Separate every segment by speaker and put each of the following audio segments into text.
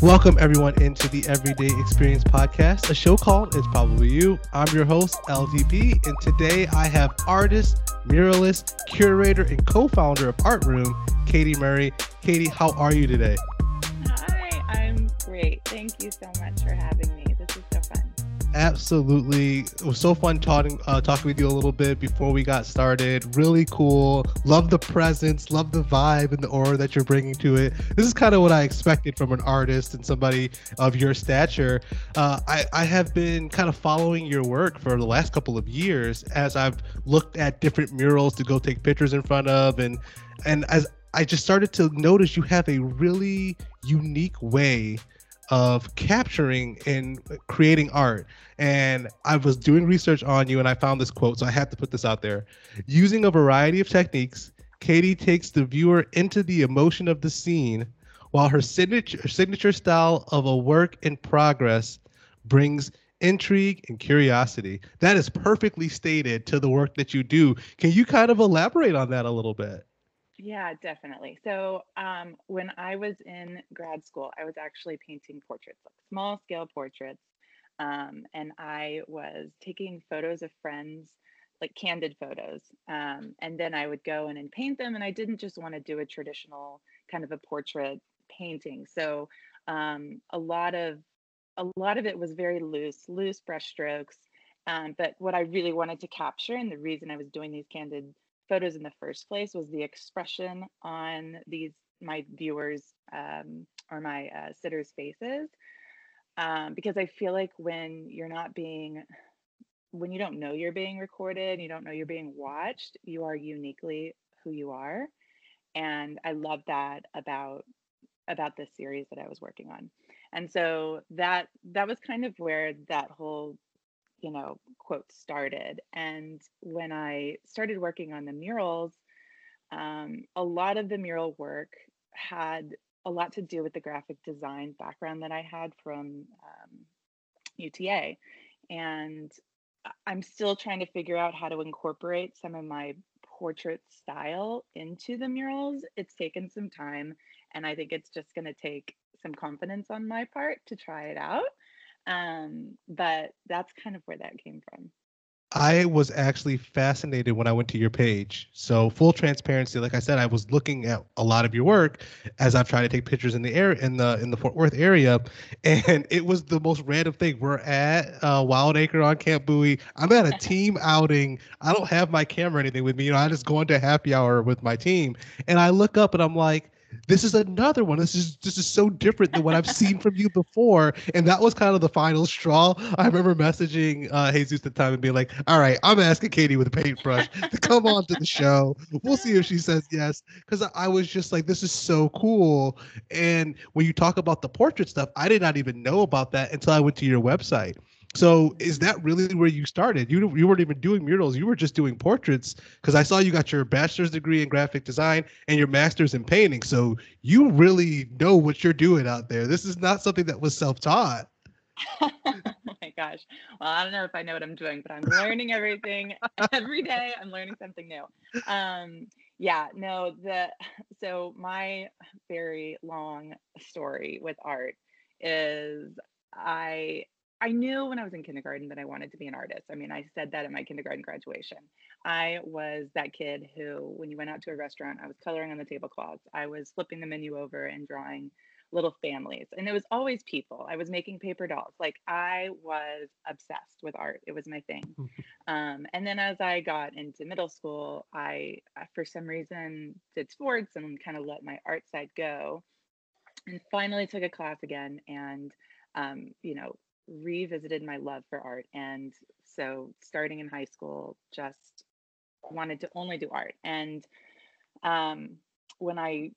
Speaker 1: Welcome everyone into the Everyday Experience podcast, a show called It's Probably You. I'm your host, LDP, and today I have artist, muralist, curator, and co-founder of Art Room, Katie Murray. Katie, how are you today?
Speaker 2: Hi, I'm great. Thank you so much for having me.
Speaker 1: Absolutely it was so fun talking uh, talking with you a little bit before we got started. Really cool. Love the presence love the vibe and the aura that you're bringing to it. This is kind of what i expected from an artist and somebody of your stature. Uh, I, I have been kind of following your work for the last couple of years as i've looked at different murals to go take pictures in front of and and as i just started to notice you have a really unique way of capturing and creating art. And I was doing research on you and I found this quote, so I had to put this out there. Using a variety of techniques, Katie takes the viewer into the emotion of the scene while her signature, signature style of a work in progress brings intrigue and curiosity. That is perfectly stated to the work that you do. Can you kind of elaborate on that a little bit?
Speaker 2: Yeah, definitely. So um, when I was in grad school, I was actually painting portraits, like small scale portraits. Um, and I was taking photos of friends, like candid photos. Um, and then I would go in and paint them. And I didn't just want to do a traditional kind of a portrait painting. So um, a lot of a lot of it was very loose, loose brush strokes. Um, but what I really wanted to capture, and the reason I was doing these candid photos in the first place was the expression on these my viewers um, or my uh, sitters faces um, because i feel like when you're not being when you don't know you're being recorded you don't know you're being watched you are uniquely who you are and i love that about about this series that i was working on. And so that that was kind of where that whole you know, quote started. And when I started working on the murals, um, a lot of the mural work had a lot to do with the graphic design background that I had from um, UTA. And I'm still trying to figure out how to incorporate some of my portrait style into the murals. It's taken some time, and I think it's just going to take some confidence on my part to try it out. Um, but that's kind of where that came from.
Speaker 1: I was actually fascinated when I went to your page. So full transparency, like I said, I was looking at a lot of your work as I've tried to take pictures in the air in the in the Fort Worth area, and it was the most random thing. We're at uh, Wild Acre on Camp Bowie. I'm at a team outing. I don't have my camera or anything with me. You know, I just go into happy hour with my team, and I look up and I'm like this is another one. This is this is so different than what I've seen from you before. And that was kind of the final straw. I remember messaging uh, Jesus at the time and being like, "All right, I'm asking Katie with a paintbrush to come on to the show. We'll see if she says yes." Because I was just like, "This is so cool." And when you talk about the portrait stuff, I did not even know about that until I went to your website. So is that really where you started? You you weren't even doing murals. You were just doing portraits because I saw you got your bachelor's degree in graphic design and your master's in painting. So you really know what you're doing out there. This is not something that was self-taught.
Speaker 2: oh my gosh. Well, I don't know if I know what I'm doing, but I'm learning everything every day. I'm learning something new. Um, yeah, no, the so my very long story with art is I I knew when I was in kindergarten that I wanted to be an artist. I mean, I said that at my kindergarten graduation. I was that kid who, when you went out to a restaurant, I was coloring on the tablecloths. I was flipping the menu over and drawing little families. And it was always people. I was making paper dolls. Like I was obsessed with art. It was my thing. um, and then as I got into middle school, I, for some reason, did sports and kind of let my art side go. And finally took a class again and um, you know, revisited my love for art. And so, starting in high school, just wanted to only do art. And um, when I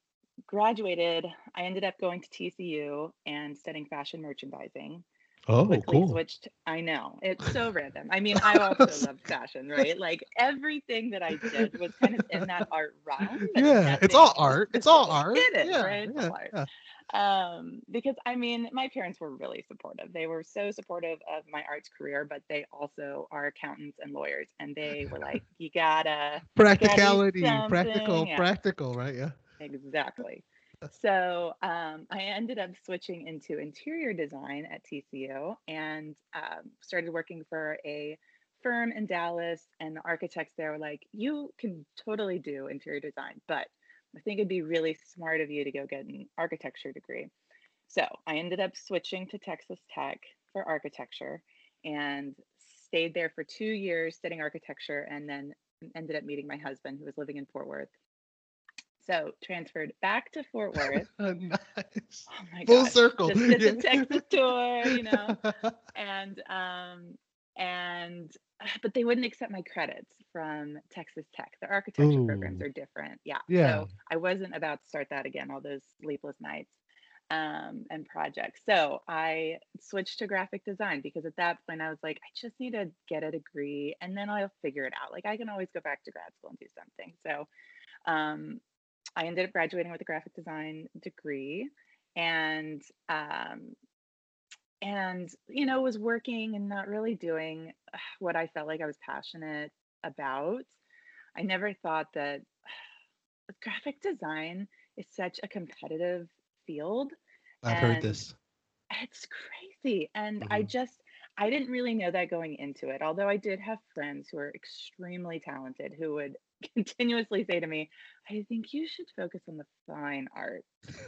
Speaker 2: graduated, I ended up going to TCU and studying fashion merchandising.
Speaker 1: Oh, cool.
Speaker 2: Switched. I know it's so random. I mean, I also love fashion, right? Like everything that I did was kind of in that art realm.
Speaker 1: Yeah, it's all art. It's all art.
Speaker 2: It is,
Speaker 1: yeah,
Speaker 2: right? It's
Speaker 1: yeah,
Speaker 2: art.
Speaker 1: yeah
Speaker 2: um, because I mean, my parents were really supportive. They were so supportive of my arts career, but they also are accountants and lawyers, and they were like, "You gotta
Speaker 1: practicality, practical, practical, right? Yeah,
Speaker 2: exactly. So um, I ended up switching into interior design at TCU and um, started working for a firm in Dallas. And the architects there were like, "You can totally do interior design, but I think it'd be really smart of you to go get an architecture degree." So I ended up switching to Texas Tech for architecture and stayed there for two years studying architecture and then ended up meeting my husband who was living in Fort Worth. So transferred back to Fort Worth.
Speaker 1: nice.
Speaker 2: Oh my
Speaker 1: Full
Speaker 2: gosh.
Speaker 1: circle.
Speaker 2: Just did
Speaker 1: Yeah.
Speaker 2: the Texas tour, you know, and um and but they wouldn't accept my credits from Texas Tech. The architecture programs are different. Yeah.
Speaker 1: Yeah.
Speaker 2: So I wasn't about to start that again, all those sleepless nights um, and projects. So I switched to graphic design because at that point I was like, I just need to get a degree and then I'll figure it out. Like I can always go back to grad school and do something. So um, I ended up graduating with a graphic design degree and um, and you know was working and not really doing uh, what I felt like I was passionate about. I never thought that graphic design is such a competitive field
Speaker 1: I've heard this.
Speaker 2: it's crazy. And I
Speaker 1: Mhm.
Speaker 2: just, I didn't really know that going into it. Although I did have friends who are extremely talented who would continuously say to me, I think you should focus on the fine art,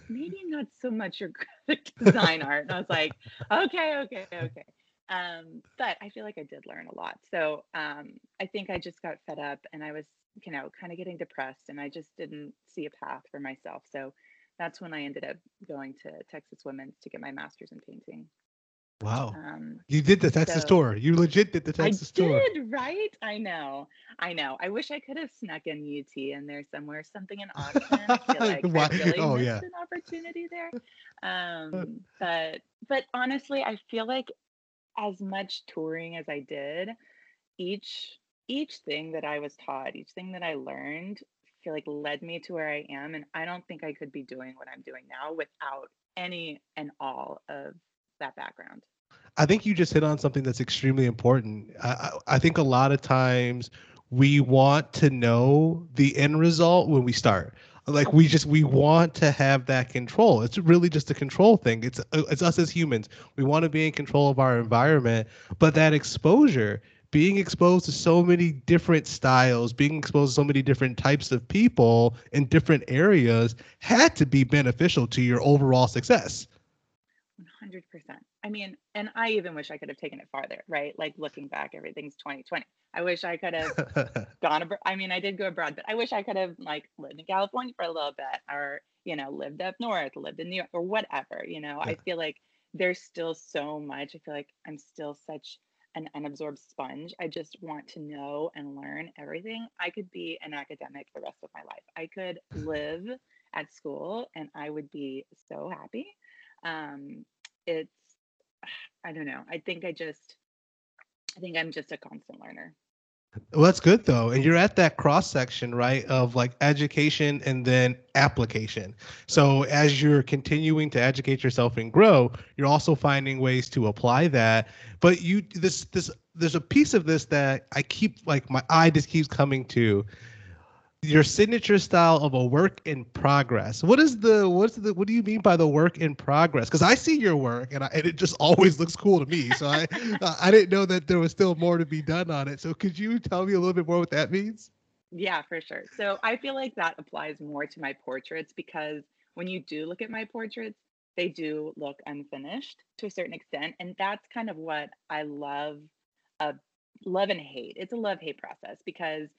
Speaker 2: maybe not so much your graphic design art. And I was like, okay, okay, okay. Um, but I feel like I did learn a lot. So um, I think I just got fed up and I was, you know, kind of getting depressed and I just didn't see a path for myself. So that's when I ended up going to Texas Women's to get my master's in painting.
Speaker 1: Wow.
Speaker 2: Um,
Speaker 1: You did the Texas
Speaker 2: so-
Speaker 1: tour. You legit did the Texas
Speaker 2: I
Speaker 1: tour.
Speaker 2: did, right? I know. I know. I wish I could have snuck in UT in there somewhere, something in Austin. I feel like
Speaker 1: Why-
Speaker 2: I really
Speaker 1: oh,
Speaker 2: missed
Speaker 1: yeah.
Speaker 2: an opportunity there. Um, but but honestly, I feel like as much touring as I did, each each thing that I was taught, each thing that I learned, I feel like led me to where I am. And I don't think I could be doing what I'm doing now without any and all of that background.
Speaker 1: I think you just hit on something that's extremely important. I, I think a lot of times we want to know the end result when we start. Like we just we want to have that control. It's really just a control thing. It's it's us as humans. We want to be in control of our environment, but that exposure, being exposed to so many different styles, being exposed to so many different types of people in different areas had to be beneficial to your overall success.
Speaker 2: 100%. I mean, and I even wish I could have taken it farther, right? Like looking back, everything's 2020. I wish I could have gone abroad. I mean, I did go abroad, but I wish I could have like lived in California for a little bit or, you know, lived up north, lived in New York or whatever, you know. I feel like there's still so much. I feel like I'm still such an unabsorbed sponge. I just want to know and learn everything. I could be an academic the rest of my life. I could live at school and I would be so happy. Um, it's, I don't know. I think I just, I think I'm just a constant learner.
Speaker 1: Well, that's good though. And you're at that cross section, right, of like education and then application. So as you're continuing to educate yourself and grow, you're also finding ways to apply that. But you this this there's a piece of this that I keep like my eye just keeps coming to your signature style of a work in progress. What is the what's the what do you mean by the work in progress? Because I see your work and I, and it just always looks cool to me. So I I didn't know that there was still more to be done on it. So could you tell me a little bit more what that means?
Speaker 2: Yeah, for sure. So I feel like that applies more to my portraits because when you do look at my portraits, they do look unfinished to a certain extent. And that's kind of what I love uh, love and hate. It's a love hate process because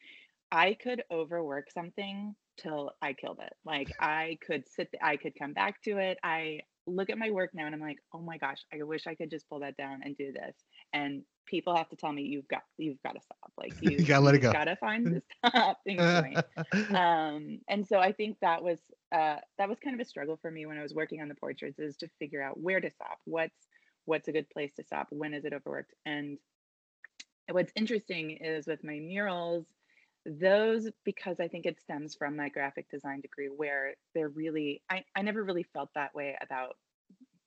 Speaker 2: I could overwork something till I killed it. Like I could sit, I could come back to it. I look at my work now and I'm like, oh my gosh, I wish I could just pull that down and do this. And people have to tell me you've got you've got to stop. Like you,
Speaker 1: You gotta let it go.
Speaker 2: Got to find the stopping point. Um, and so I think that was uh, that was kind of a struggle for me when I was working on the portraits is to figure out where to stop. What's what's a good place to stop? When is it overworked? And what's interesting is with my murals those because i think it stems from my graphic design degree where they're really i, I never really felt that way about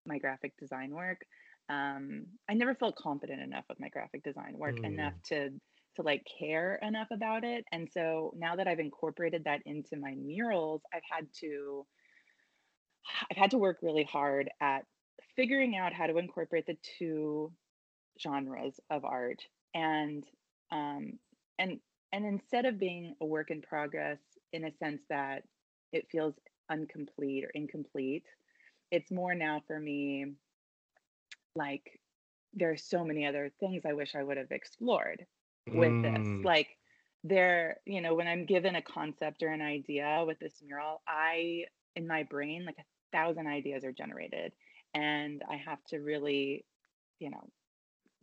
Speaker 2: my graphic design work. Um, i never felt confident enough with my graphic design work enough to to like care enough about it. And so now that i've incorporated that into my murals i've had to I've had to work really hard at figuring out how to incorporate the two genres of art. And um, and and instead of being a work in progress in a sense that it feels incomplete or incomplete it's more now for me like there are so many other things i wish i would have explored with mm. this like there you know when i'm given a concept or an idea with this mural i in my brain like a thousand ideas are generated. And i have to really you know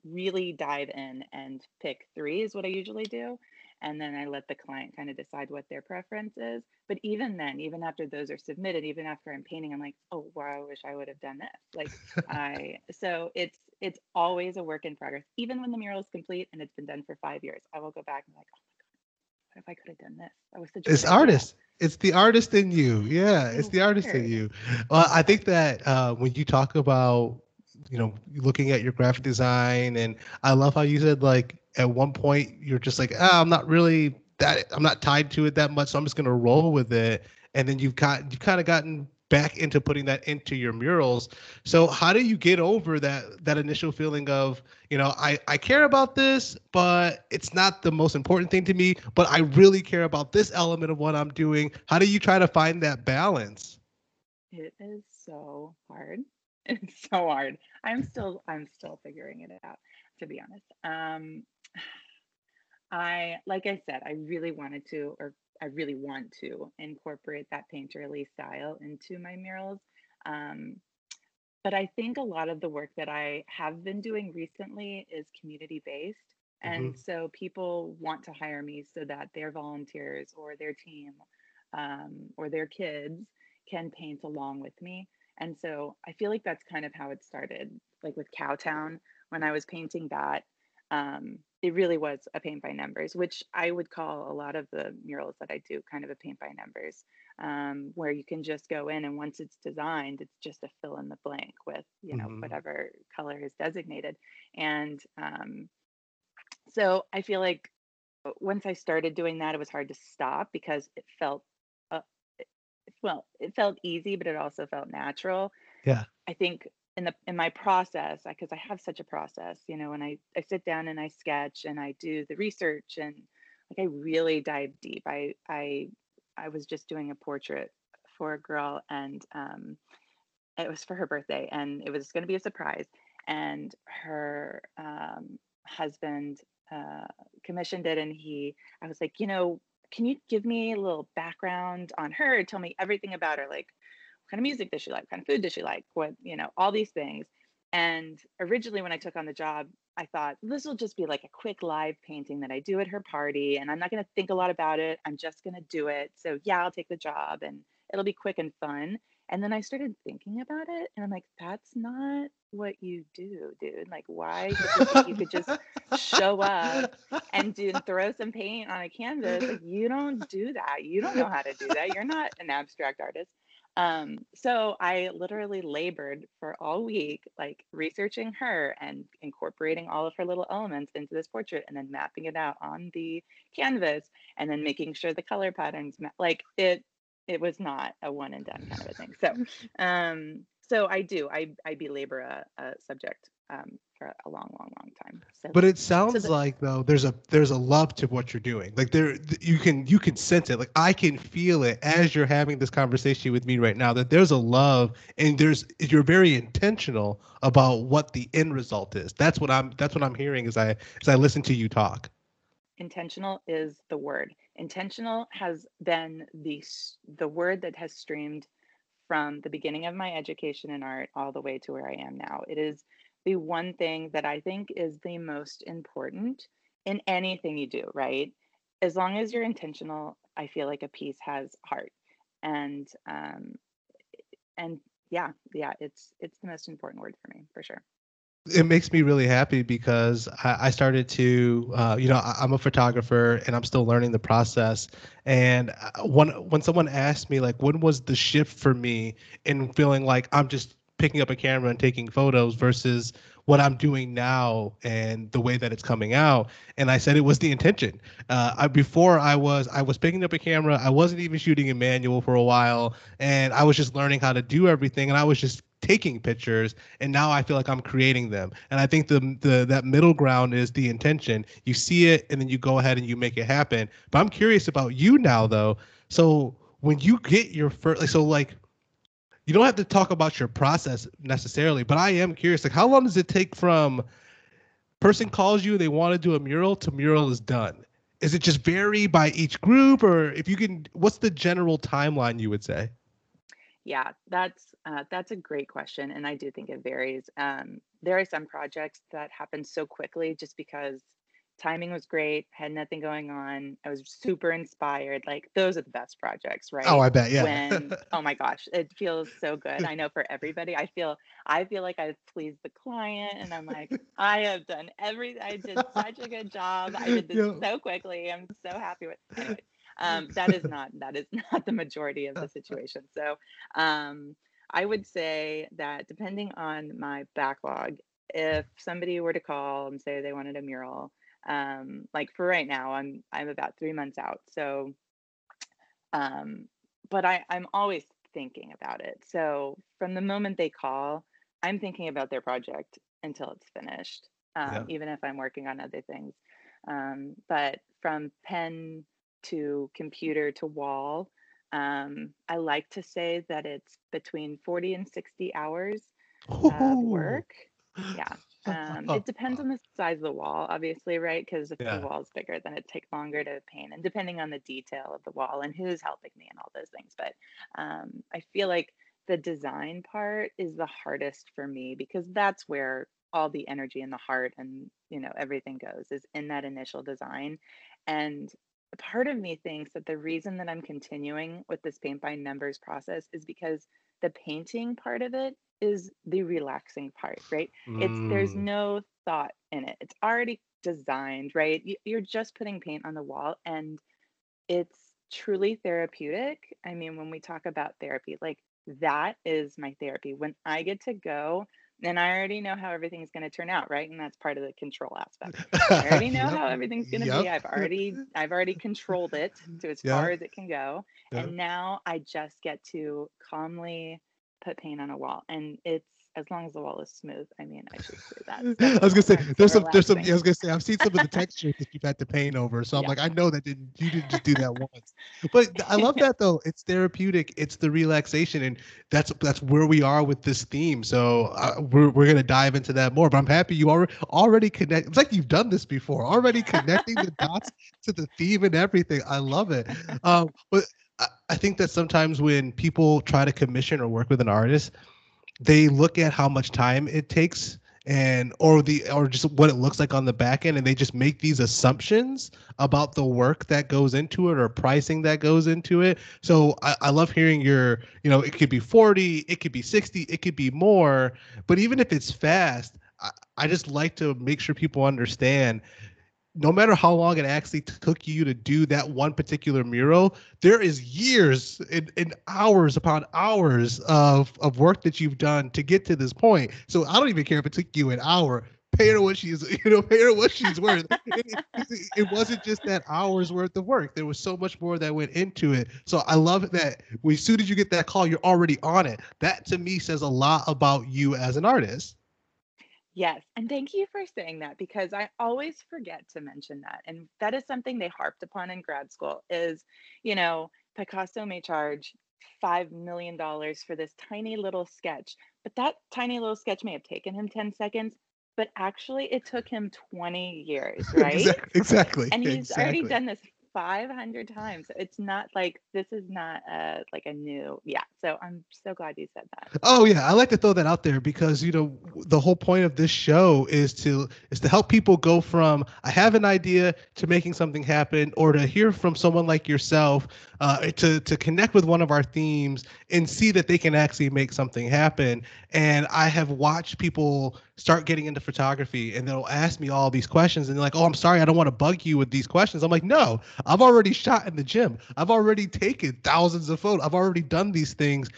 Speaker 2: really dive in and pick three is what i usually do and then I let the client kind of decide what their preference is. But even then, even after those are submitted, even after I'm painting, I'm like, oh wow, I wish I would have done this. Like I so it's it's always a work in progress. Even when the mural is complete and it's been done for five years, I will go back and be like, oh my god, what if I could have done this? I was such
Speaker 1: it's artist. It's the artist in you. Yeah, it's the artist in you. Well, I think that uh, when you talk about you know looking at your graphic design and i love how you said like at one point you're just like ah, i'm not really that i'm not tied to it that much so i'm just going to roll with it. And then you've got you've kind of gotten back into putting that into your murals. So how do you get over that that initial feeling of you know i i care about this but it's not the most important thing to me but i really care about this element of what i'm doing. How do you try to find that balance?
Speaker 2: It is so hard it's so hard. I'm still I'm still figuring it out to be honest. Um I like I said, I really wanted to or I really want to incorporate that painterly style into my murals. Um, but I think a lot of the work that I have been doing recently is community based. And mm-hmm. so people want to hire me so that their volunteers or their team um, or their kids can paint along with me. And so I feel like that's kind of how it started, like with Cowtown, when I was painting that. Um, it really was a paint by numbers, which I would call a lot of the murals that I do kind of a paint by numbers, um, where you can just go in and once it's designed, it's just a fill in the blank with, you know, mm-hmm. whatever color is designated. And um, so I feel like uh, once I started doing that, it was hard to stop because it felt well, it felt easy, but it also felt natural.
Speaker 1: Yeah.
Speaker 2: I think in the in my process, because I have such a process, you know, when I I sit down and I sketch and I do the research and like I really dive deep. I I I was just doing a portrait for a girl and um it was for her birthday and it was going to be a surprise and her um husband uh commissioned it and he I was like, you know, can you give me a little background on her? Tell me everything about her, like what kind of music does she like? What kind of food does she like? What, you know, all these things. And originally, when I took on the job, I thought this will just be like a quick live painting that I do at her party, and I'm not going to think a lot about it. I'm just going to do it. So, yeah, I'll take the job and it'll be quick and fun. And then I started thinking about it, and I'm like, that's not what you do, dude. Like, why you, you could just show up and do throw some paint on a canvas? Like, you don't do that. You don't know how to do that. You're not an abstract artist. Um, so I literally labored for all week, like researching her and incorporating all of her little elements into this portrait and then mapping it out on the canvas and then making sure the color patterns, ma- like it it was not a one and done kind of a thing. So, um, so I do, I, I belabor a, a subject, um, for a long, long, long time. So,
Speaker 1: but it sounds so the, like though there's a there's a love to what you're doing. Like there, you can you can sense it. Like I can feel it as you're having this conversation with me right now. That there's a love and there's you're very intentional about what the end result is. That's what I'm that's what I'm hearing as I as I listen to you talk.
Speaker 2: Intentional is the word intentional has been the the word that has streamed from the beginning of my education in art all the way to where I am now. It is the one thing that I think is the most important in anything you do, right? As long as you're intentional, I feel like a piece has heart. And um and yeah, yeah, it's it's the most important word for me for sure
Speaker 1: it makes me really happy because I, I started to, uh, you know, I, am a photographer and I'm still learning the process. And uh, when when someone asked me like, when was the shift for me in feeling like I'm just picking up a camera and taking photos versus what I'm doing now and the way that it's coming out. And I said it was the intention. Uh, I, before I was I was picking up a camera. I wasn't even shooting in manual for a while, and I was just learning how to do everything. And I was just taking pictures and now I feel like I'm creating them. And I think the the that middle ground is the intention. You see it and then you go ahead and you make it happen. But I'm curious about you now though. So when you get your first like so like you don't have to talk about your process necessarily, but I am curious like how long does it take from person calls you they want to do a mural to mural is done? Is it just vary by each group or if you can what's the general timeline you would say?
Speaker 2: Yeah, that's uh, that's a great question, and I do think it varies. Um, there are some projects that happen so quickly just because timing was great, had nothing going on. I was super inspired. Like those are the best projects, right?
Speaker 1: Oh, I bet, yeah.
Speaker 2: When oh my gosh, it feels so good. I know for everybody. I feel I feel like I've pleased the client, and I'm like I have done everything. I did such a good job. I did this yeah. so quickly. I'm so happy with. Anyway, um, that is not that is not the majority of the situation. So um, I would say that depending on my backlog, if somebody were to call and say they wanted a mural, um, like for right now, I'm I'm about three months out. So, um, but I I'm always thinking about it. So from the moment they call, I'm thinking about their project until it's finished, um, yeah. even if I'm working on other things. Um, but from pen to computer to wall. Um, I like to say that it's between 40 and 60 hours of work. Yeah. Um, it depends on the size of the wall, obviously, right? Because if yeah. the wall is bigger, then it takes longer to paint, and depending on the detail of the wall and who's helping me and all those things. But um, I feel like the design part is the hardest for me because that's where all the energy and the heart and you know everything goes is in that initial design and part of me thinks that the reason that I'm continuing with this paint by numbers process is because the painting part of it is the relaxing part, right? It's there's
Speaker 1: Mm.
Speaker 2: no thought in it. It's already designed, right? You're just putting paint on the wall and it's truly therapeutic. I mean, when we talk about therapy, like that is my therapy. When I get to go and I already know how everything's going to turn out, right? And that's part of the control aspect. I already know
Speaker 1: Yep.
Speaker 2: how everything's going to be. I've already I've already controlled it to as
Speaker 1: Yeah.
Speaker 2: far as it can go. And now I just get to calmly put paint on a wall. And it's as long as the wall is smooth. I mean, I should say that.
Speaker 1: I was gonna say there's
Speaker 2: so
Speaker 1: some there's some. I was gonna say I've seen some of the textures that you've had to paint over, so I'm
Speaker 2: Yeah.
Speaker 1: like I know that didn't you didn't just do that once. But I love that though. It's therapeutic. It's the relaxation, and that's that's where we are with this theme. So uh, we're we're gonna dive into that more. But I'm happy you already already connect. It's like you've done this before. Already connecting the dots to the theme and everything. I love it. Um, but I think that sometimes when people try to commission or work with an artist they look at how much time it takes and or the or just what it looks like on the back end and they just make these assumptions about the work that goes into it or pricing that goes into it. So I, I love hearing your you know it could be 40 it could be 60 it could be more but even if it's fast I, I just like to make sure people understand no matter how long it actually took you to do that one particular mural, there is years and, and hours upon hours of, of work that you've done to get to this point. So I don't even care if it took you an hour. Pay her what she's, you know, pay her what she's worth. it, it, it wasn't just that hour's worth of work. There was so much more that went into it. So I love that. As soon as you get that call, you're already on it. That to me says a lot about you as an artist.
Speaker 2: Yes, and thank you for saying that because I always forget to mention that. And that is something they harped upon in grad school is, you know, Picasso may charge 5 million dollars for this tiny little sketch, but that tiny little sketch may have taken him 10 seconds, but actually it took him 20 years, right?
Speaker 1: Exact- exactly.
Speaker 2: And he's already done this 500 times. It's not like this is not uh like a new, yeah. So I'm so glad you said that.
Speaker 1: Oh yeah, I like to throw that out there because you know the whole point of this show is to is to help people go from I have an idea to making something happen, or to hear from someone like yourself uh, to to connect with one of our themes and see that they can actually make something happen. And I have watched people start getting into photography and they'll ask me all these questions and they're like, "Oh, I'm sorry, I don't want to bug you with these questions." I'm like, "No, I've already shot in the gym. I've already taken thousands of photos. I've already done these things."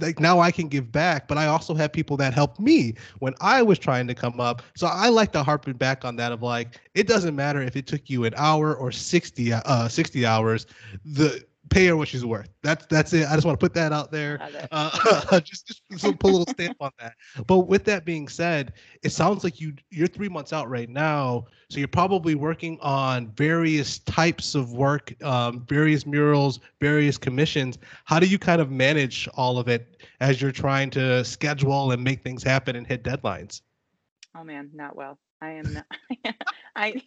Speaker 1: like now I can give back, but I also have people that helped me when I was trying to come up. So I like to harpen back on that of like it doesn't matter if it took you an hour or 60 uh 60 hours. The pay her what she's worth. That's that's it. I just want to put that out there. Uh, just just so put a little stamp on that. But with that being said, it sounds like you you're three months out right now, so you're probably working on various types of work, um, various murals, various commissions. How do you kind of manage all of it as you're trying to schedule and make things happen and hit deadlines?
Speaker 2: Oh man, not well. I am not. I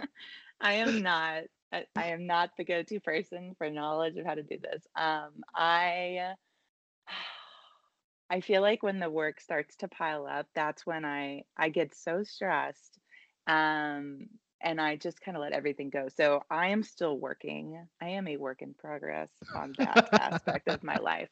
Speaker 2: I am not I, I am not the go-to person for knowledge of how to do this. Um, I I feel like when the work starts to pile up, that's when I I get so stressed. Um, and I just kind of let everything go. So I am still working. I am a work in progress on that aspect of my life.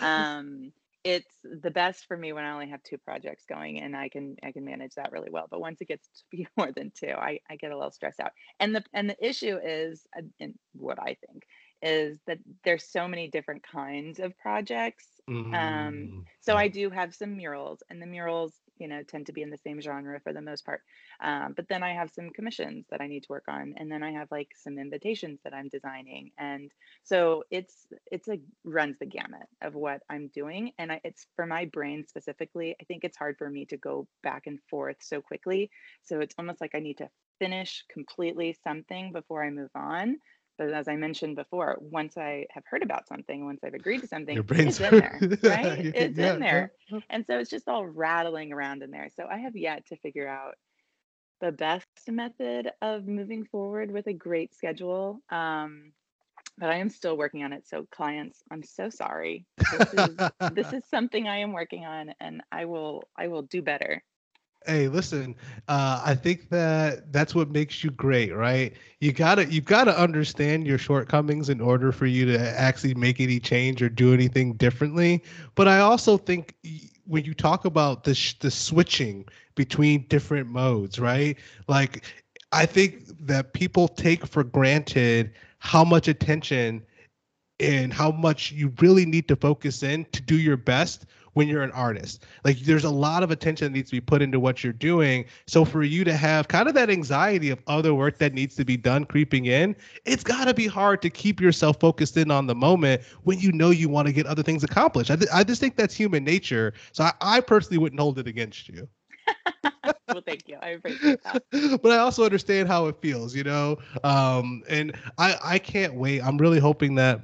Speaker 2: Um, it's the best for me when I only have two projects going and I can I can manage that really well. But once it gets to be more than two, I, I get a little stressed out. And the and the issue is, uh, and what I think is that there's so many different kinds of projects. Um, mm, so I do have some murals, and the murals you know tend to be in the same genre for the most part. Um, but then i have some commissions that i need to work on and then i have like some invitations that i'm designing and so it's it's like runs the gamut of what i'm doing and I, it's for my brain specifically i think it's hard for me to go back and forth so quickly so it's almost like i need to finish completely something before i move on but as I mentioned before, once I have heard about something, once I've agreed to something, it's in there, right? it's yeah, in there. Yeah. And so it's just all rattling around in there. So I have yet to figure out the best method of moving forward with a great schedule. Um, but I am still working on it. So clients, I'm so sorry. This is, this is something I am working on and I will I will do better
Speaker 1: hey listen uh, i think that that's what makes you great right? You gotta you gotta understand your shortcomings in order for you to actually make any change or do anything differently. But i also think when you talk about the sh- the switching between different modes right? Like i think that people take for granted how much attention and how much you really need to focus in to do your best when you're an artist. Like there's a lot of attention that needs to be put into what you're doing. So for you to have kind of that anxiety of other work that needs to be done creeping in, it's got to be hard to keep yourself focused in on the moment when you know you want to get other things accomplished. I, th- I just think that's human nature. So I, I personally wouldn't hold it against you.
Speaker 2: well, thank you. I appreciate that.
Speaker 1: but I also understand how it feels, you know. Um, and I I can't wait. I'm really hoping that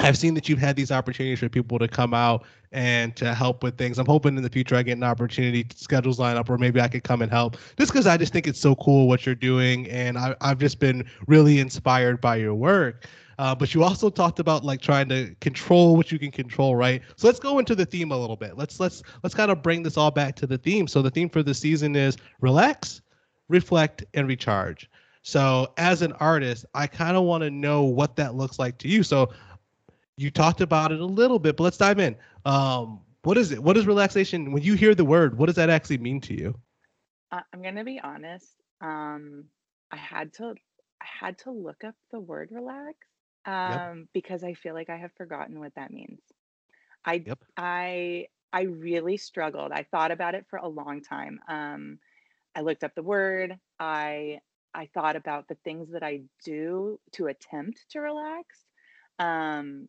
Speaker 1: I've seen that you've had these opportunities for people to come out and to help with things. I'm hoping in the future I get an opportunity to schedules line up or maybe I could come and help just because I just think it's so cool what you're doing. And I, have just been really inspired by your work. Uh, but you also talked about like trying to control what you can control, right? So let's go into the theme a little bit. Let's let's let's kind of bring this all back to the theme. So the theme for the season is relax, reflect, and recharge. So as an artist, I kind of want to know what that looks like to you. So you talked about it a little bit, but let's dive in. Um, what is it? What is relaxation? When you hear the word, what does that actually mean to you?
Speaker 2: Uh, I'm gonna be honest. Um, I had to I had to look up the word relax um, yep. because I feel like I have forgotten what that means. I yep. I I really struggled. I thought about it for a long time. Um, I looked up the word. I I thought about the things that I do to attempt to relax. Um,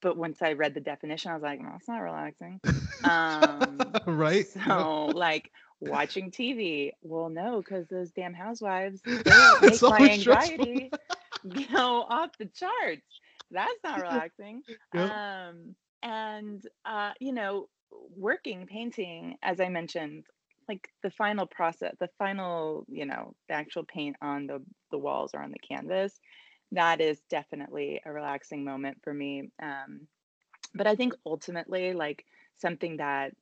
Speaker 2: but once I read the definition, I was like, no, it's not relaxing. Um,
Speaker 1: right.
Speaker 2: So, like watching TV. Well, no, because those damn housewives they make my anxiety go off the charts. That's not relaxing. Yep. Um, and uh, you know, working, painting, as I mentioned, like the final process, the final, you know, the actual paint on the the walls or on the canvas that is definitely a relaxing moment for me. Um, but I think ultimately, like something that,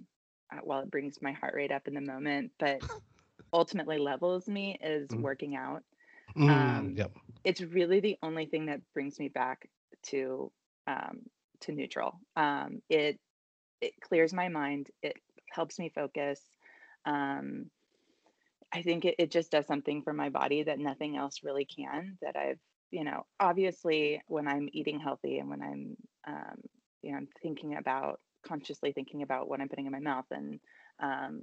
Speaker 2: uh, while it brings my heart rate up in the moment, but ultimately levels me is mm. working out. Mm, um, yep. It's really the only thing that brings me back to um, to neutral. Um, it it clears my mind. It helps me focus. Um, I think it, it just does something for my body that nothing else really can. That I've you know, obviously when I'm eating healthy and when I'm, um, you know, I'm thinking about consciously thinking about what I'm putting in my mouth and um,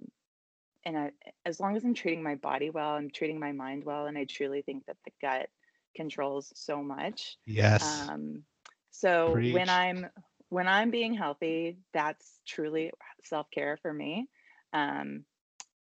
Speaker 2: and I, as long as I'm treating my body well, I'm treating my mind well, and I truly think that the gut controls so much.
Speaker 1: Yes.
Speaker 2: Um, so
Speaker 1: Preach.
Speaker 2: when I'm when I'm being healthy, that's truly self care for me. Um,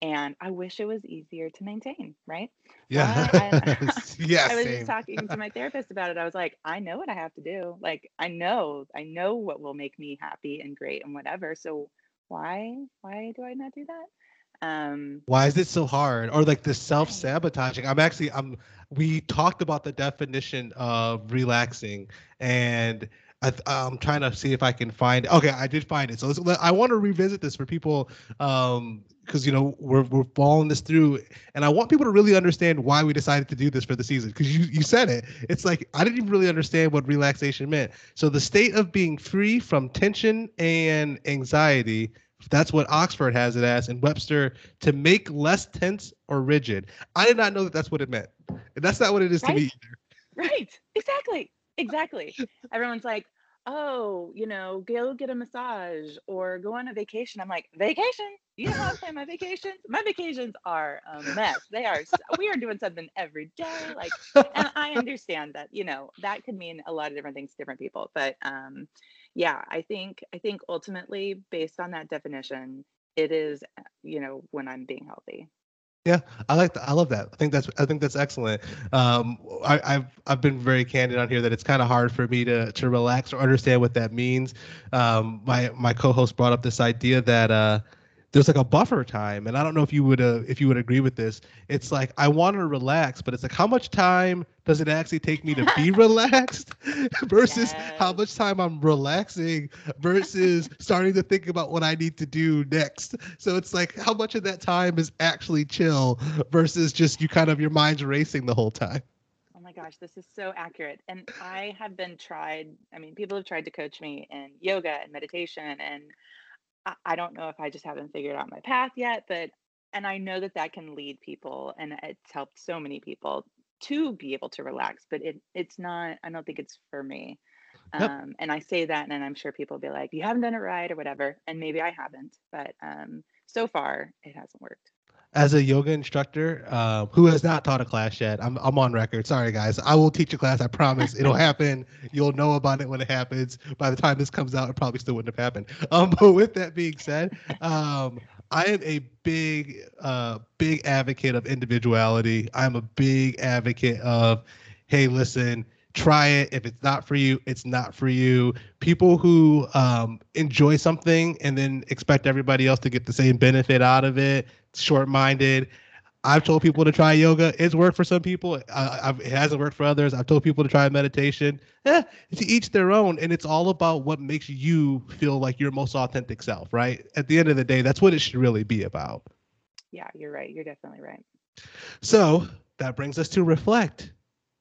Speaker 2: and I wish it was easier to maintain, right?
Speaker 1: Yeah.
Speaker 2: I,
Speaker 1: yeah.
Speaker 2: I was
Speaker 1: same.
Speaker 2: just talking to my therapist about it. I was like, I know what I have to do. Like, I know, I know what will make me happy and great and whatever. So why, why do I not do that? Um,
Speaker 1: Why is it so hard? Or like the self-sabotaging? I'm actually I'm we talked about the definition of relaxing and I, th- I'm trying to see if I can find. Okay, I did find it. So I want to revisit this for people, um, because you know we're we're following this through, and I want people to really understand why we decided to do this for the season. Because you you said it. It's like I didn't even really understand what relaxation meant. So the state of being free from tension and anxiety. That's what Oxford has it as, and Webster to make less tense or rigid. I did not know that that's what it meant. And that's not what it is to me.
Speaker 2: either. right. Exactly. Exactly. Everyone's like, oh, you know, go get a massage or go on a vacation. I'm like, vacation? You know how I plan my vacations? My vacations are a mess. They are, we are doing something every day. Like, and I understand that, you know, that could mean a lot of different things to different people. But um, yeah, I think, I think ultimately, based on that definition, it is, uh, you know, when I'm being healthy.
Speaker 1: Yeah, I like that. I love that. I think that's I think that's excellent. Um, I, I've I've been very candid on here that it's kind of hard for me to to relax or understand what that means. Um, my my co-host brought up this idea that uh, there's like a buffer time, and I don't know if you would uh, if you would agree with this. It's like I want to relax, but it's like how much time does it actually take me to be relaxed versus how much time I'm relaxing versus starting to think about what I need to do next. So it's like how much of that time is actually chill versus just you kind of your mind's racing the whole time.
Speaker 2: Oh my gosh, this is so accurate. And I have been tried, I mean, people have tried to coach me in yoga and meditation, and I, I don't know if I just haven't figured out my path yet, but and I know that that can lead people, and it's helped so many people to be able to relax, but it it's not, I don't think it's for me.
Speaker 1: Yep.
Speaker 2: Um, and I say that, and I'm sure people will be like, you haven't done it right or whatever. And maybe I haven't, but um, so far it hasn't worked.
Speaker 1: As a yoga instructor uh, who has not taught a class yet, I'm, I'm on record. Sorry, guys. I will teach a class. I promise. It'll happen. You'll know about it when it happens. By the time this comes out, it probably still wouldn't have happened. Um, but with that being said, um, I am a big, uh, big advocate of individuality. I'm a big advocate of, hey, listen, try it. If it's not for you, it's not for you. People who um, enjoy something and then expect everybody else to get the same benefit out of it, short-minded. I've told people to try yoga. It's worked for some people. I, I've, it hasn't worked for others. I've told people to try meditation. Eh, to each their own, and it's all about what makes you feel like your most authentic self. Right? At the end of the day, that's what it should really be about.
Speaker 2: Yeah, you're right. You're definitely right.
Speaker 1: So that brings us to reflect.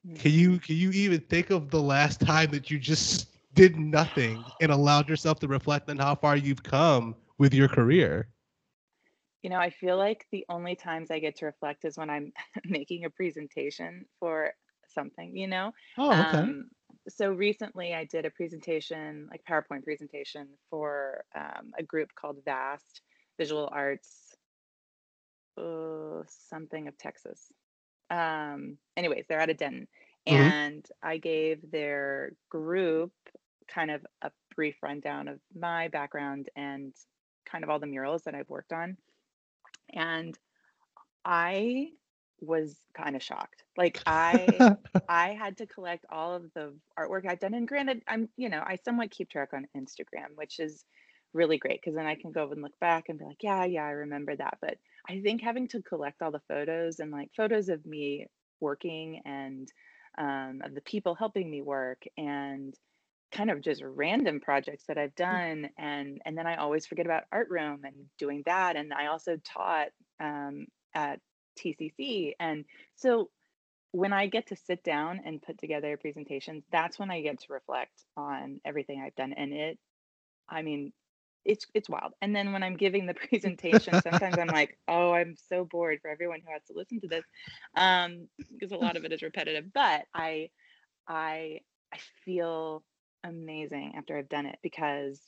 Speaker 2: Mm.
Speaker 1: Can you can you even think of the last time that you just did nothing and allowed yourself to reflect on how far you've come with your career?
Speaker 2: You know, I feel like the only times I get to reflect is when I'm making a presentation for something, you know?
Speaker 1: Oh, okay.
Speaker 2: Um, so recently I did a presentation, like PowerPoint presentation for um, a group called VAST Visual Arts, uh, something of Texas. Um, anyways, they're out of Denton.
Speaker 1: Mhm.
Speaker 2: And I gave their group kind of a brief rundown of my background and kind of all the murals that I've worked on. And I was kind of shocked. Like I I had to collect all of the artwork I've done. And granted, I'm, you know, I somewhat keep track on Instagram, which is really great because then I can go and look back and be like, yeah, yeah, I remember that. But I think having to collect all the photos and like photos of me working and um, of the people helping me work and kind of just random projects that I've done and and then I always forget about art room and doing that and I also taught um, at TCC and so when I get to sit down and put together presentations that's when I get to reflect on everything I've done and it I mean it's it's wild. And then when I'm giving the presentation sometimes I'm like oh I'm so bored for everyone who has to listen to this um because a lot of it is repetitive but I I I feel amazing after I've done it because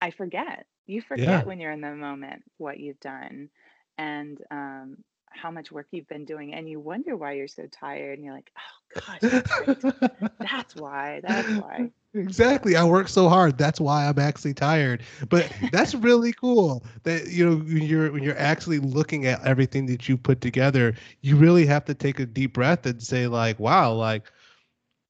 Speaker 2: I forget. You forget
Speaker 1: Yeah.
Speaker 2: when you're in the moment what you've done and um, how much work you've been doing, and you wonder why you're so tired. And you're like, oh gosh, that's. That's why. That's why.
Speaker 1: Exactly. I work so hard. That's why I'm actually tired. But that's really cool that you know when you're when you're actually looking at everything that you put together, you really have to take a deep breath and say like, wow, like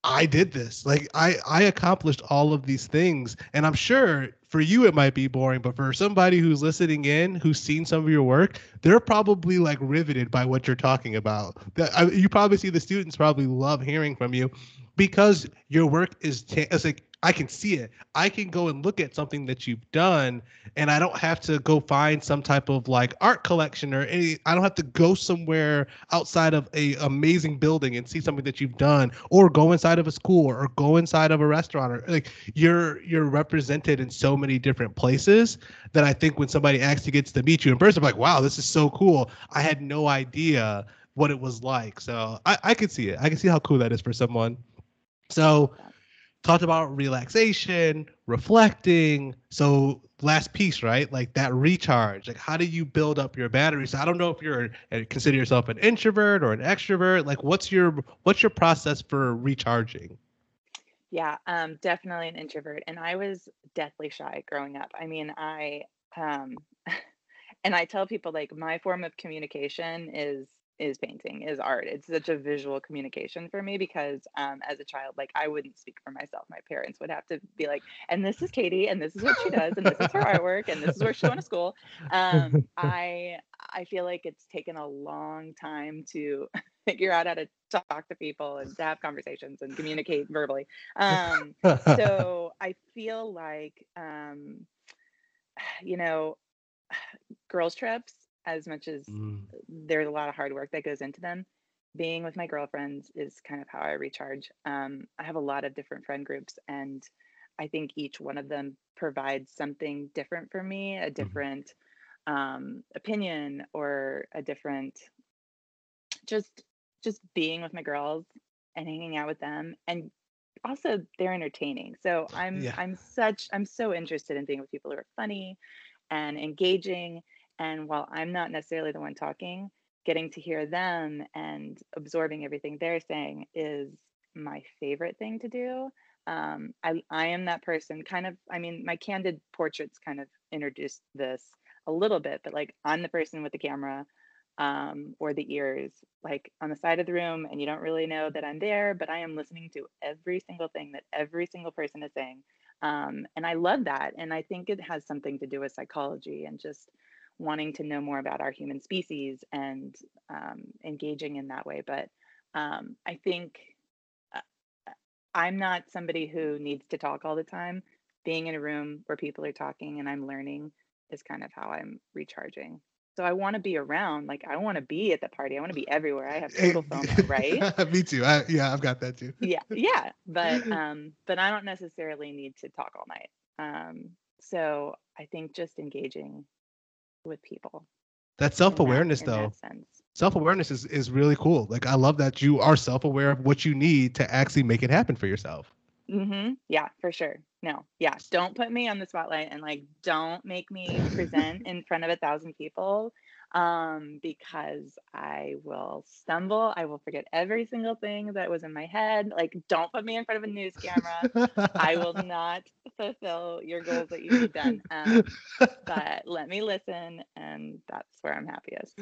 Speaker 1: I did this. Like I I accomplished all of these things. And I'm sure for you it might be boring, but for somebody who's listening in, who's seen some of your work, they're probably like riveted by what you're talking about. That you probably see the students probably love hearing from you because your work is ta- it's like I can see it. I can go and look at something that you've done, and I don't have to go find some type of like art collection or any. I don't have to go somewhere outside of a amazing building and see something that you've done, or go inside of a school, or go inside of a restaurant, or like you're you're represented in so many different places that I think when somebody actually gets to meet you in person, I'm like, wow, this is so cool. I had no idea what it was like. So I I could see it. I can see how cool that is for someone. So talked about relaxation, reflecting. So last piece, right? Like that recharge. Like how do you build up your battery? So I don't know if you're consider yourself an introvert or an extrovert. Like what's your what's your process for recharging?
Speaker 2: Yeah, um, definitely an introvert. And I was deathly shy growing up. I mean, I um and I tell people like my form of communication is is painting, is art. It's such a visual communication for me because um as a child, like I wouldn't speak for myself. My parents would have to be like, and this is Katie, and this is what she does, and this is her artwork, and this is where she's going to school. Um, I I feel like it's taken a long time to figure out how to talk to people and to have conversations and communicate verbally. Um, so I feel like um, you know, girls trips as much as
Speaker 1: Mm,
Speaker 2: there's a lot of hard work that goes into them. Being with my girlfriends is kind of how I recharge. Um, I have a lot of different friend groups, and I think each one of them provides something different for me, a
Speaker 1: mhm,
Speaker 2: different um, opinion or a different just just being with my girls and hanging out with them and also they're entertaining so i'm
Speaker 1: Yeah.
Speaker 2: i'm such i'm so interested in being with people who are funny and engaging and while i'm not necessarily the one talking getting to hear them and absorbing everything they're saying is my favorite thing to do um, I, I am that person kind of i mean my candid portraits kind of introduced this a little bit but like i'm the person with the camera um, or the ears, like on the side of the room, and you don't really know that I'm there, but I am listening to every single thing that every single person is saying. Um, and I love that. And I think it has something to do with psychology and just wanting to know more about our human species and um, engaging in that way. But um, I think uh, I'm not somebody who needs to talk all the time. Being in a room where people are talking and I'm learning is kind of how I'm recharging. So I want to be around, like I want to be at the party. I want to be everywhere. I have
Speaker 1: Eh,
Speaker 2: total FOMO, right?
Speaker 1: Me too. I, yeah, I've got that too.
Speaker 2: Yeah, yeah. But um, but I don't necessarily need to talk all night. Um, so I think just engaging with people
Speaker 1: That self-awareness
Speaker 2: in
Speaker 1: though. Self-awareness is is really cool. Like I love that you are self-aware of what you need to actually make it happen for yourself.
Speaker 2: hmm Yeah, for sure. No, yeah. Don't put me on the spotlight and like don't make me present in front of a thousand people um because I will stumble. I will forget every single thing that was in my head. Like don't put me in front of a news camera. I will not fulfill your goals that you need done. Um, but let me listen and that's where I'm happiest.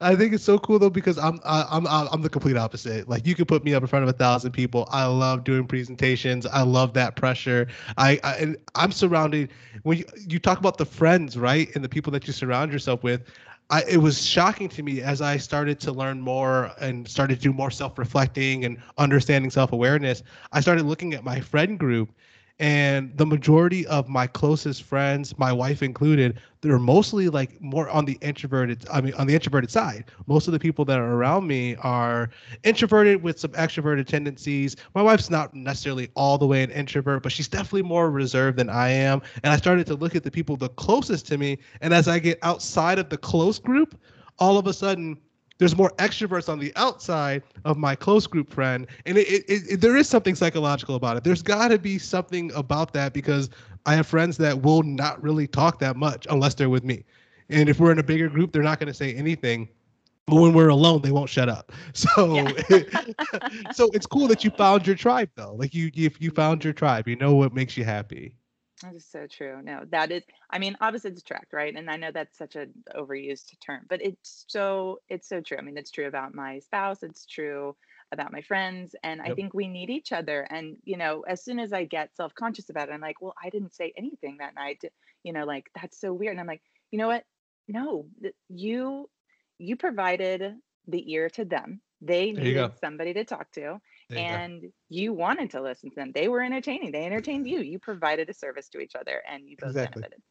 Speaker 1: I think it's so cool though because I'm I- I'm I'm the complete opposite. Like you could put me up in front of a thousand people. I love doing presentations. I love that pressure. I, I and I'm surrounded when you, you talk about the friends, right, and the people that you surround yourself with. I, it was shocking to me as I started to learn more and started to do more self-reflecting and understanding self-awareness. I started looking at my friend group, and the majority of my closest friends, my wife included, they're mostly like more on the introverted i mean on the introverted side. Most of the people that are around me are introverted with some extroverted tendencies. My wife's not necessarily all the way an introvert but she's definitely more reserved than i am. And i started to look at the people the closest to me and as i get outside of the close group all of a sudden there's more extroverts on the outside of my close group friend and it, it, it there is something psychological about it. There's got to be something about that because i have friends that will not really talk that much unless they're with me. And if we're in a bigger group they're not going to say anything but when we're alone they won't shut up. So yeah. so it's cool that you found your tribe though. Like you if you found your tribe you know what makes you happy
Speaker 2: that is so true. No, that is, I mean, opposites attract, right? And I know that's such an overused term, but it's so, it's so true. I mean, it's true about my spouse, it's true about my friends. And yep. I think we need each other. And, you know, as soon as I get self conscious about it, I'm like, well, I didn't say anything that night. You know, like, that's so weird. And I'm like, you know what? No, you, you provided the ear to them. They needed somebody to talk to and you, you wanted to listen to them. They were entertaining. They entertained you. You provided a service to each other, and you both exactly. benefited.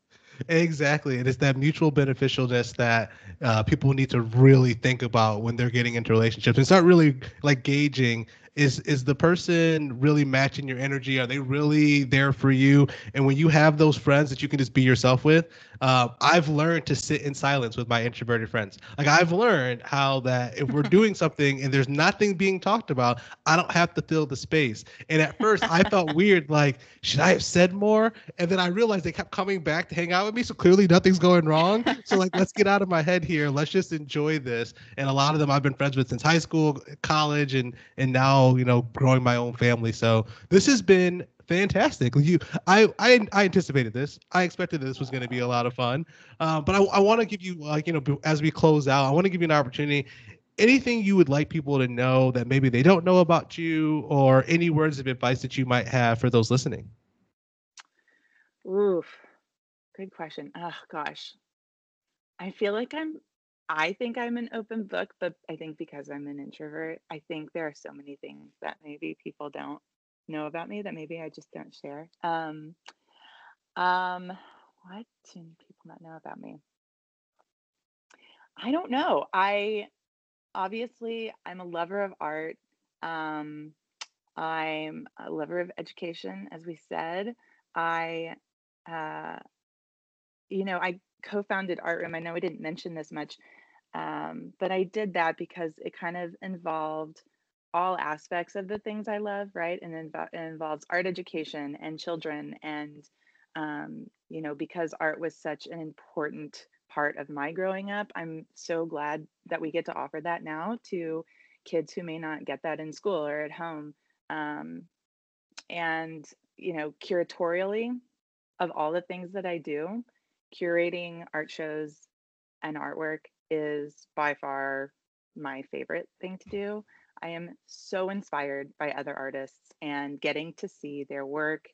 Speaker 1: Exactly. And it's that mutual beneficialness that uh, people need to really think about when they're getting into relationships and start really like gauging is is the person really matching your energy? Are they really there for you? And when you have those friends that you can just be yourself with uh, i've learned to sit in silence with my introverted friends. Like i've learned how that if we're doing something and there's nothing being talked about i don't have to fill the space. And at first i felt weird like should i have said more? And then i realized they kept coming back to hang out me so clearly nothing's going wrong so like let's get out of my head here let's just enjoy this and a lot of them i've been friends with since high school college and and now you know, growing my own family. So this has been fantastic. You, I, I, I anticipated this. I expected that this was going to be a lot of fun. Uh, but I, I want to give you, like, you know, as we close out, I want to give you an opportunity. Anything you would like people to know that maybe they don't know about you, or any words of advice that you might have for those listening?
Speaker 2: Oof, good question. Oh gosh, I feel like I'm I think I'm an open book, but I think because I'm an introvert, I think there are so many things that maybe people don't know about me that maybe I just don't share. Um, um, what do people not know about me? I don't know. I obviously I'm a lover of art. Um, I'm a lover of education, as we said. I, uh, you know, I co-founded Art Room. I know I didn't mention this much, um, but I did that because it kind of involved all aspects of the things I love, right? And inv- it involves art education and children. And, um, you know, because art was such an important part of my growing up, I'm so glad that we get to offer that now to kids who may not get that in school or at home. Um, and, you know, curatorially, of all the things that I do, curating art shows and artwork is by far my favorite thing to do. I am so inspired by other artists and getting to see their work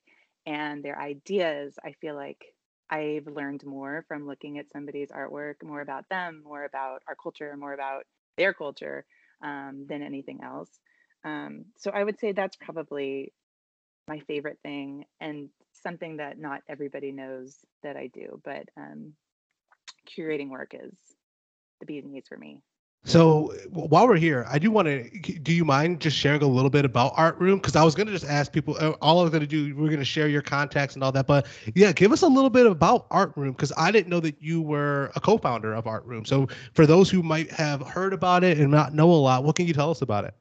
Speaker 2: and their ideas. I feel like I've learned more from looking at somebody's artwork, more about them, more about our culture, more about their culture um, than anything else. Um, so I would say that's probably my favorite thing and something that not everybody knows that I do, but um, curating work is the bees knees for me.
Speaker 1: So while we're here, I do want to. Do you mind just sharing a little bit about Art Room? Because I was going to just ask people. Uh, all I was going to do, we're going to share your contacts and all that. But yeah, give us a little bit about Art Room because I didn't know that you were a co-founder of Art Room. So for those who might have heard about it and not know a lot, what can you tell us about it?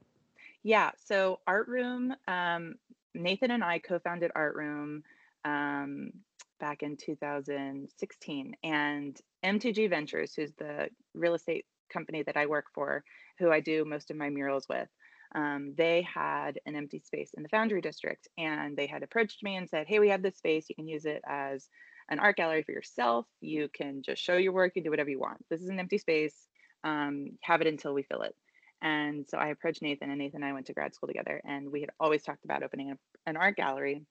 Speaker 2: Yeah. So Art Room, um, Nathan and I co-founded Art Room. Um, back in 2016. And M2G Ventures, who's the real estate company that I work for, who I do most of my murals with, um, they had an empty space in the Foundry District. And they had approached me and said, Hey, we have this space. You can use it as an art gallery for yourself. You can just show your work, you do whatever you want. This is an empty space. Um, have it until we fill it. And so I approached Nathan, and Nathan and I went to grad school together, and we had always talked about opening a, an art gallery.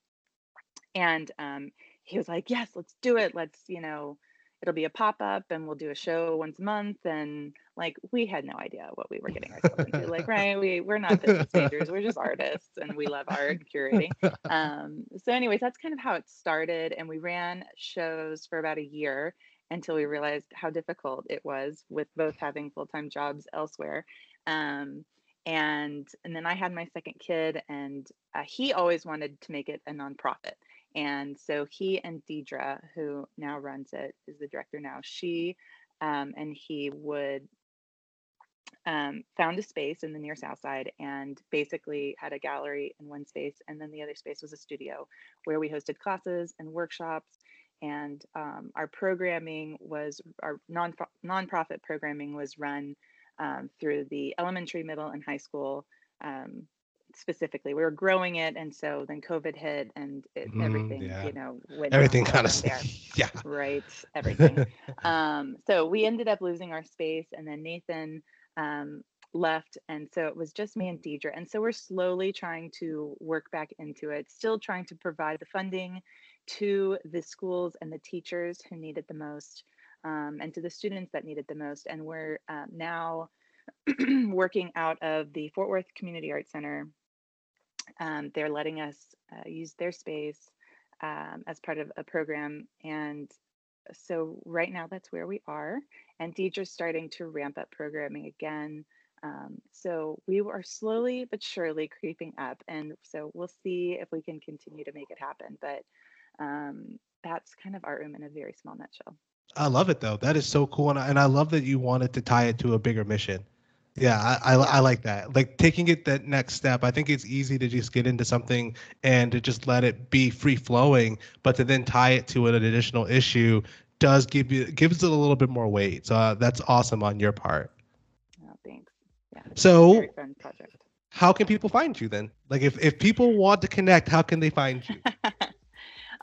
Speaker 2: And um, he was like, yes, let's do it. Let's, you know, it'll be a pop up and we'll do a show once a month. And like, we had no idea what we were getting ourselves into. Like, right. We, we're not business majors. We're just artists and we love art and curating. Um, so anyways, that's kind of how it started. And we ran shows for about a year until we realized how difficult it was with both having full-time jobs elsewhere. Um, and and then I had my second kid, and uh, he always wanted to make it a nonprofit. And so he and Deidre, who now runs it, is the director now. She um, and he would um, found a space in the near south side and basically had a gallery in one space and then the other space was a studio where we hosted classes and workshops and um, our programming was our non nonprofit programming was run um, through the elementary, middle, and high school um, specifically. We were growing it, and so then COVID hit, and it, mm, everything yeah. you know
Speaker 1: went everything kind of there. yeah,
Speaker 2: right, everything. um, so we ended up losing our space, and then Nathan um, left and so it was just me and Deidre and so we're slowly trying to work back into it still trying to provide the funding to the schools and the teachers who need it the most um, and to the students that need it the most. And we're uh, now working out of the Fort Worth Community Arts Center. Um, they're letting us uh, use their space um, as part of a program. And so right now that's where we are. And Deidre's starting to ramp up programming again. Um, so we are slowly but surely creeping up. And so we'll see if we can continue to make it happen. But um, that's kind of art room in a very small nutshell.
Speaker 1: I love it though. That is so cool, and I, and I love that you wanted to tie it to a bigger mission. Yeah, I, I, I like that. Like taking it that next step. I think it's easy to just get into something and to just let it be free flowing, but to then tie it to an additional issue does give you gives it a little bit more weight. So uh, that's awesome on your part.
Speaker 2: Oh, thanks.
Speaker 1: Yeah. So how can people find you then? Like if if people want to connect, how can they find you?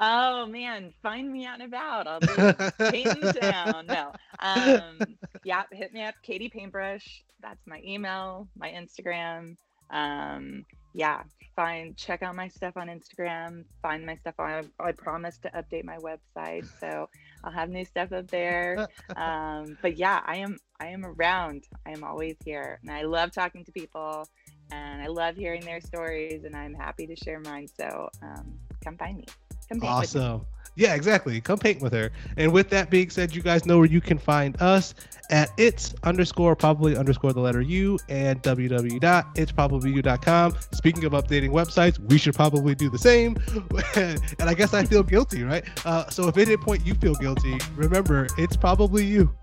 Speaker 2: Oh man, find me out and about. I'll be painting down. No. Um, yeah, hit me up, Katie Paintbrush. That's my email, my Instagram. Um, yeah, find check out my stuff on Instagram. Find my stuff on. I promise to update my website, so I'll have new stuff up there. Um, but yeah, I am I am around. I am always here, and I love talking to people, and I love hearing their stories, and I'm happy to share mine. So um, come find me.
Speaker 1: Awesome. Yeah, exactly. Come paint with her. And with that being said, you guys know where you can find us at it's underscore probably underscore the letter U and www.itsprobablyu.com. Speaking of updating websites, we should probably do the same. and I guess I feel guilty, right? Uh, so if at any point you feel guilty, remember it's probably you.